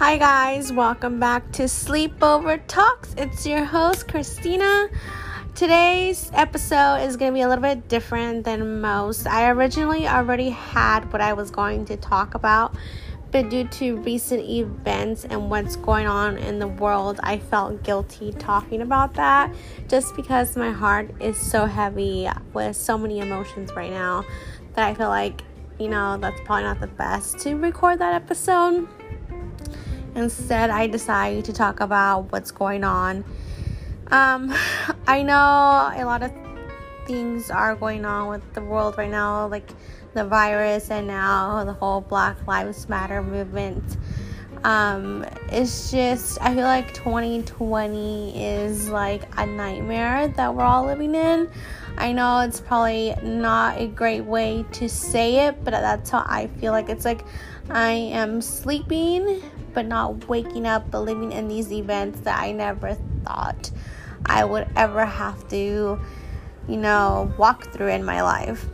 Hi, guys, welcome back to Sleepover Talks. It's your host, Christina. Today's episode is going to be a little bit different than most. I originally already had what I was going to talk about, but due to recent events and what's going on in the world, I felt guilty talking about that just because my heart is so heavy with so many emotions right now that I feel like, you know, that's probably not the best to record that episode. Instead, I decided to talk about what's going on. Um, I know a lot of things are going on with the world right now, like the virus and now the whole Black Lives Matter movement. Um, it's just, I feel like 2020 is like a nightmare that we're all living in. I know it's probably not a great way to say it, but that's how I feel like it's like I am sleeping but not waking up, but living in these events that I never thought I would ever have to, you know, walk through in my life.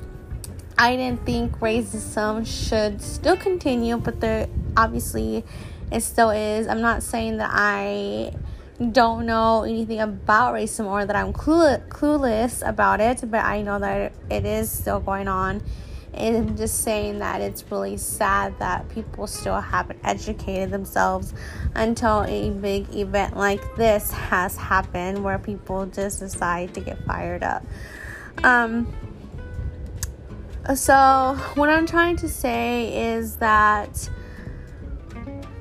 I didn't think racism should still continue, but there obviously it still is. I'm not saying that I don't know anything about racism or that I'm clueless about it, but I know that it is still going on I'm just saying that it's really sad that people still haven't educated themselves until a big event like this has happened where people just decide to get fired up. Um, so, what I'm trying to say is that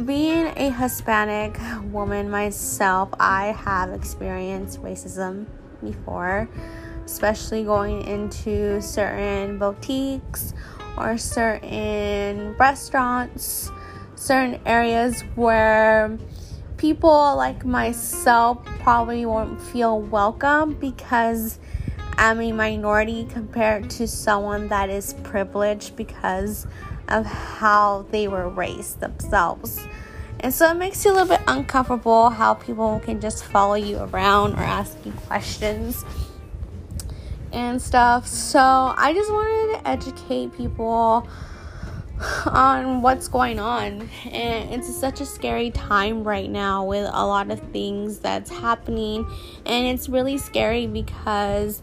being a Hispanic woman myself, I have experienced racism before especially going into certain boutiques or certain restaurants, certain areas where people like myself probably won't feel welcome because I'm a minority compared to someone that is privileged because of how they were raised themselves. And so it makes you a little bit uncomfortable how people can just follow you around or ask you questions and stuff. So I just wanted to educate people on what's going on. And it's such a scary time right now with a lot of things that's happening. And it's really scary because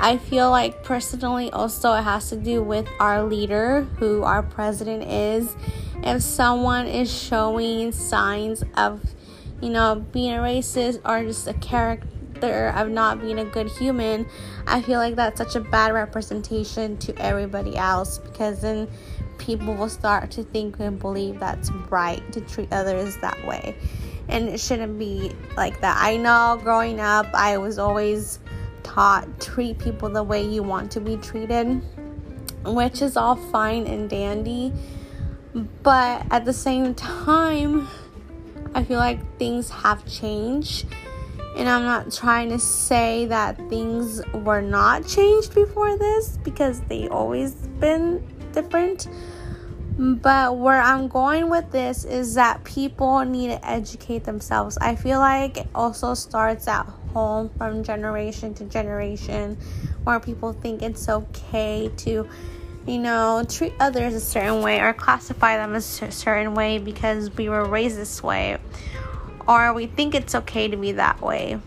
I feel like personally also it has to do with our leader, who our president is. If someone is showing signs of, you know, being a racist or just a character of not being a good human, I feel like that's such a bad representation to everybody else because then people will start to think and believe that's right to treat others that way. And it shouldn't be like that. I know growing up, I was always taught treat people the way you want to be treated, which is all fine and dandy. But at the same time, I feel like things have changed and I'm not trying to say that things were not changed before this because they always been different. But where I'm going with this is that people need to educate themselves. I feel like it also starts at home from generation to generation where people think it's okay to you know, treat others a certain way or classify them a certain way because we were raised this way or we think it's okay to be that way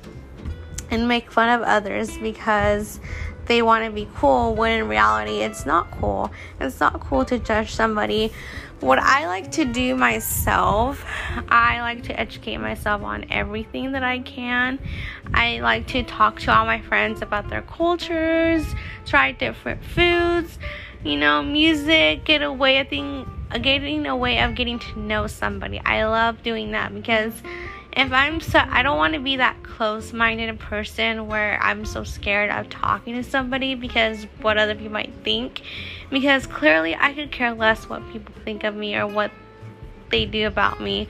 and make fun of others because they want to be cool when in reality it's not cool. It's not cool to judge somebody. What I like to do myself, I like to educate myself on everything that I can. I like to talk to all my friends about their cultures, try different foods, you know, music, get a way of thing, getting a way of getting to know somebody. I love doing that because if I'm so, I don't want to be that close minded person where I'm so scared of talking to somebody because what other people might think. Because clearly, I could care less what people think of me or what they do about me.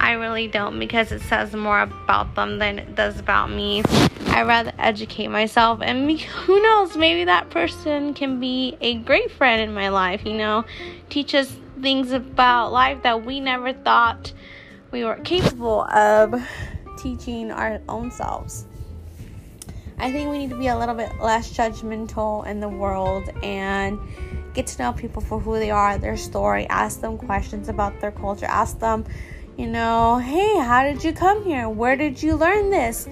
I really don't because it says more about them than it does about me. I rather educate myself, and who knows, maybe that person can be a great friend in my life, you know, teach us things about life that we never thought we were capable of teaching our own selves. I think we need to be a little bit less judgmental in the world and get to know people for who they are, their story, ask them questions about their culture, ask them, You know, hey, how did you come here? Where did you learn this?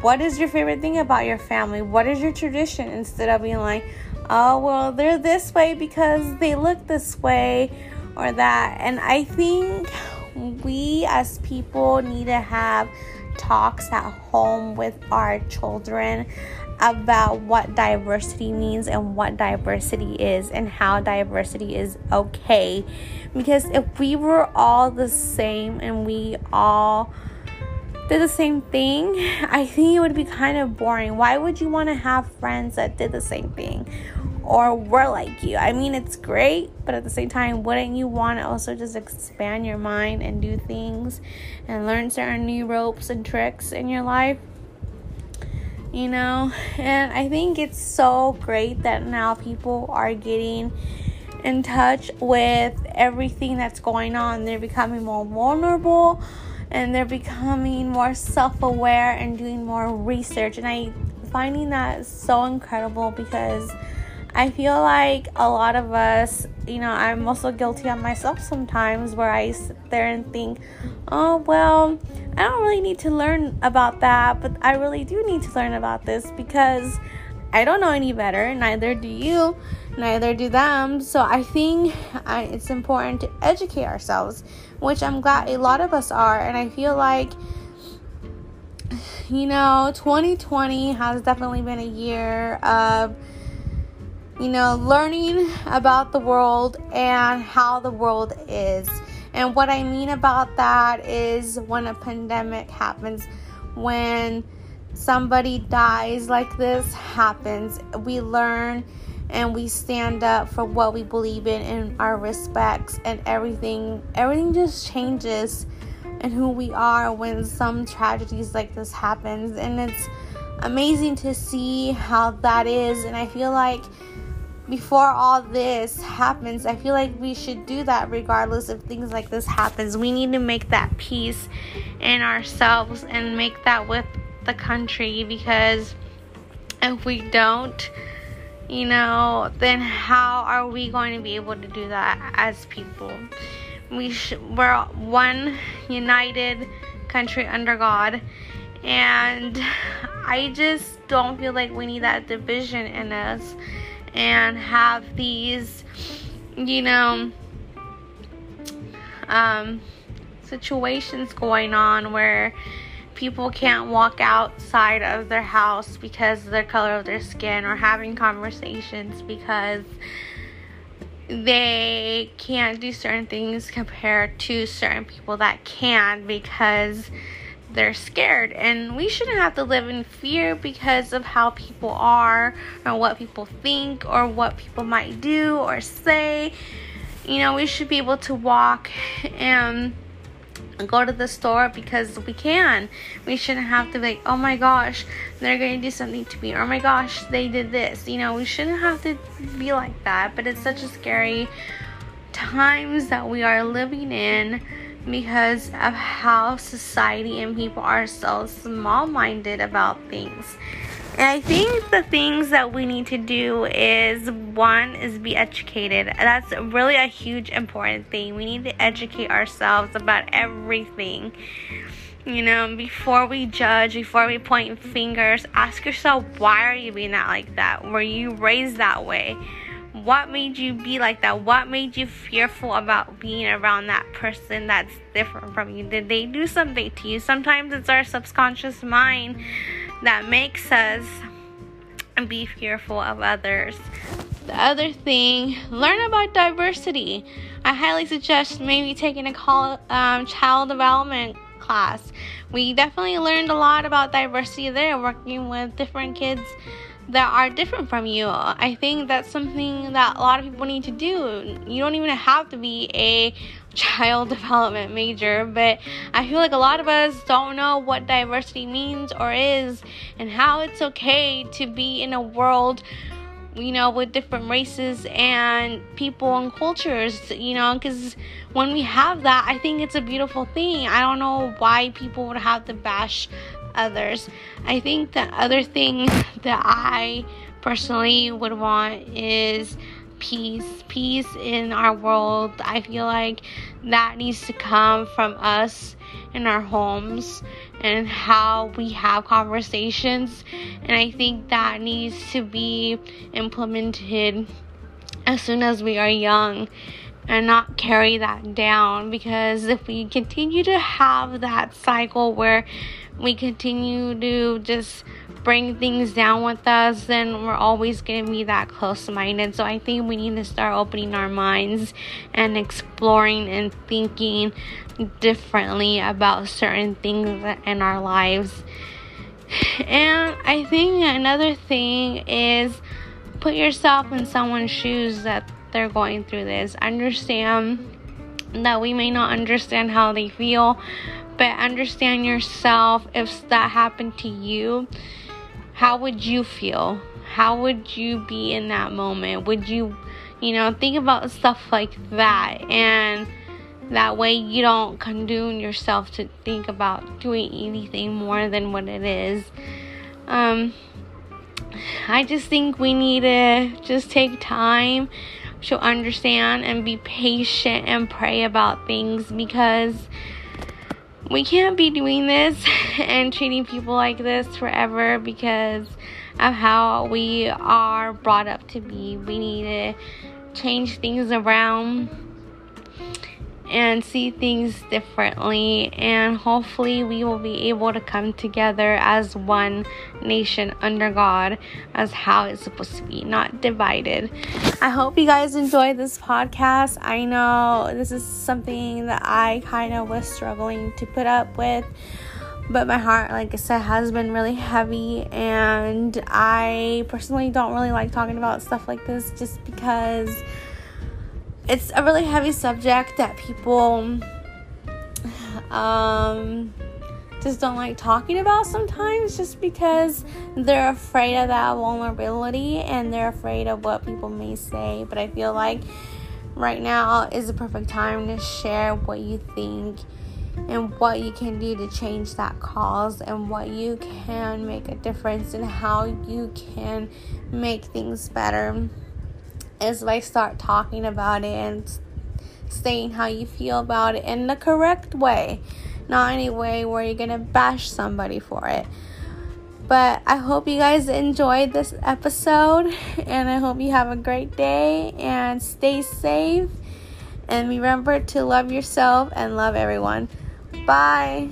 What is your favorite thing about your family? What is your tradition? Instead of being like, oh, well, they're this way because they look this way or that. And I think we as people need to have talks at home with our children about what diversity means and what diversity is and how diversity is okay. Because if we were all the same and we all did the same thing, I think it would be kind of boring. Why would you want to have friends that did the same thing or were like you? I mean, it's great, but at the same time, wouldn't you want to also just expand your mind and do things and learn certain new ropes and tricks in your life? You know, and I think it's so great that now people are getting in touch with everything that's going on. They're becoming more vulnerable and they're becoming more self-aware and doing more research and i finding that so incredible because i feel like a lot of us you know i'm also guilty of myself sometimes where i sit there and think oh well i don't really need to learn about that but i really do need to learn about this because i don't know any better neither do you neither do them. So I think it's important to educate ourselves, which I'm glad a lot of us are. And I feel like, you know, 2020 has definitely been a year of, you know, learning about the world and how the world is. And what I mean about that is when a pandemic happens, when somebody dies like this happens, we learn and we stand up for what we believe in and our respects and everything. Everything just changes and who we are when some tragedies like this happens. And it's amazing to see how that is. And i feel like before all this happens i feel like we should do that regardless if things like this happens we need to make that peace in ourselves and make that with the country because if we don't you know, then how are we going to be able to do that as people? We sh- we're one united country under God, and I just don't feel like we need that division in us and have these, you know, um, situations going on where people can't walk outside of their house because of the color of their skin or having conversations because they can't do certain things compared to certain people that can because they're scared and we shouldn't have to live in fear because of how people are or what people think or what people might do or say you know we should be able to walk and go to the store because we can. We shouldn't have to be like, oh my gosh, they're going to do something to me. Oh my gosh, they did this. You know, we shouldn't have to be like that. But it's such a scary times that we are living in because of how society and people are so small minded about things. And I think the things that we need to do is one is be educated. That's really a huge important thing. We need to educate ourselves about everything. You know, before we judge, before we point fingers, ask yourself why are you being that like that? Were you raised that way? What made you be like that? What made you fearful about being around that person that's different from you? Did they do something to you? Sometimes it's our subconscious mind that makes us be fearful of others. The other thing, learn about diversity. I highly suggest maybe taking a call, um, child development class. We definitely learned a lot about diversity there, working with different kids that are different from you. I think that's something that a lot of people need to do. You don't even have to be a child development major, but I feel like a lot of us don't know what diversity means or is and how it's okay to be in a world you know, with different races and people and cultures, you know, because when we have that, I think it's a beautiful thing. I don't know why people would have to bash others. I think the other thing that I personally would want is peace, peace in our world. I feel like that needs to come from us in our homes and how we have conversations. And I think that needs to be implemented as soon as we are young and not carry that down because if we continue to have that cycle where we continue to just bring things down with us, then we're always going to be that close minded. So I think we need to start opening our minds and exploring and thinking differently about certain things in our lives. And I think another thing is put yourself in someone's shoes that they're going through this. Understand that we may not understand how they feel, but understand yourself if that happened to you. How would you feel? How would you be in that moment? Would you you know think about stuff like that and that way you don't condone yourself to think about doing anything more than what it is. Um i just think we need to just take time to understand and be patient and pray about things because we can't be doing this and treating people like this forever because of how we are brought up to be. We need to change things around and see things differently. And hopefully, we will be able to come together as one nation under God, as how it's supposed to be, not divided. I hope you guys enjoyed this podcast. I know this is something that I kind of was struggling to put up with. But my heart, like I said, has been really heavy, and I personally don't really like talking about stuff like this just because it's a really heavy subject that people um, just don't like talking about sometimes just because they're afraid of that vulnerability and they're afraid of what people may say. But I feel like right now is the perfect time to share what you think and what you can do to change that cause and what you can make a difference and how you can make things better is I start talking about it and saying how you feel about it in the correct way, not any way where you're gonna bash somebody for it. But I hope you guys enjoyed this episode and I hope you have a great day and stay safe. And remember to love yourself and love everyone. Bye.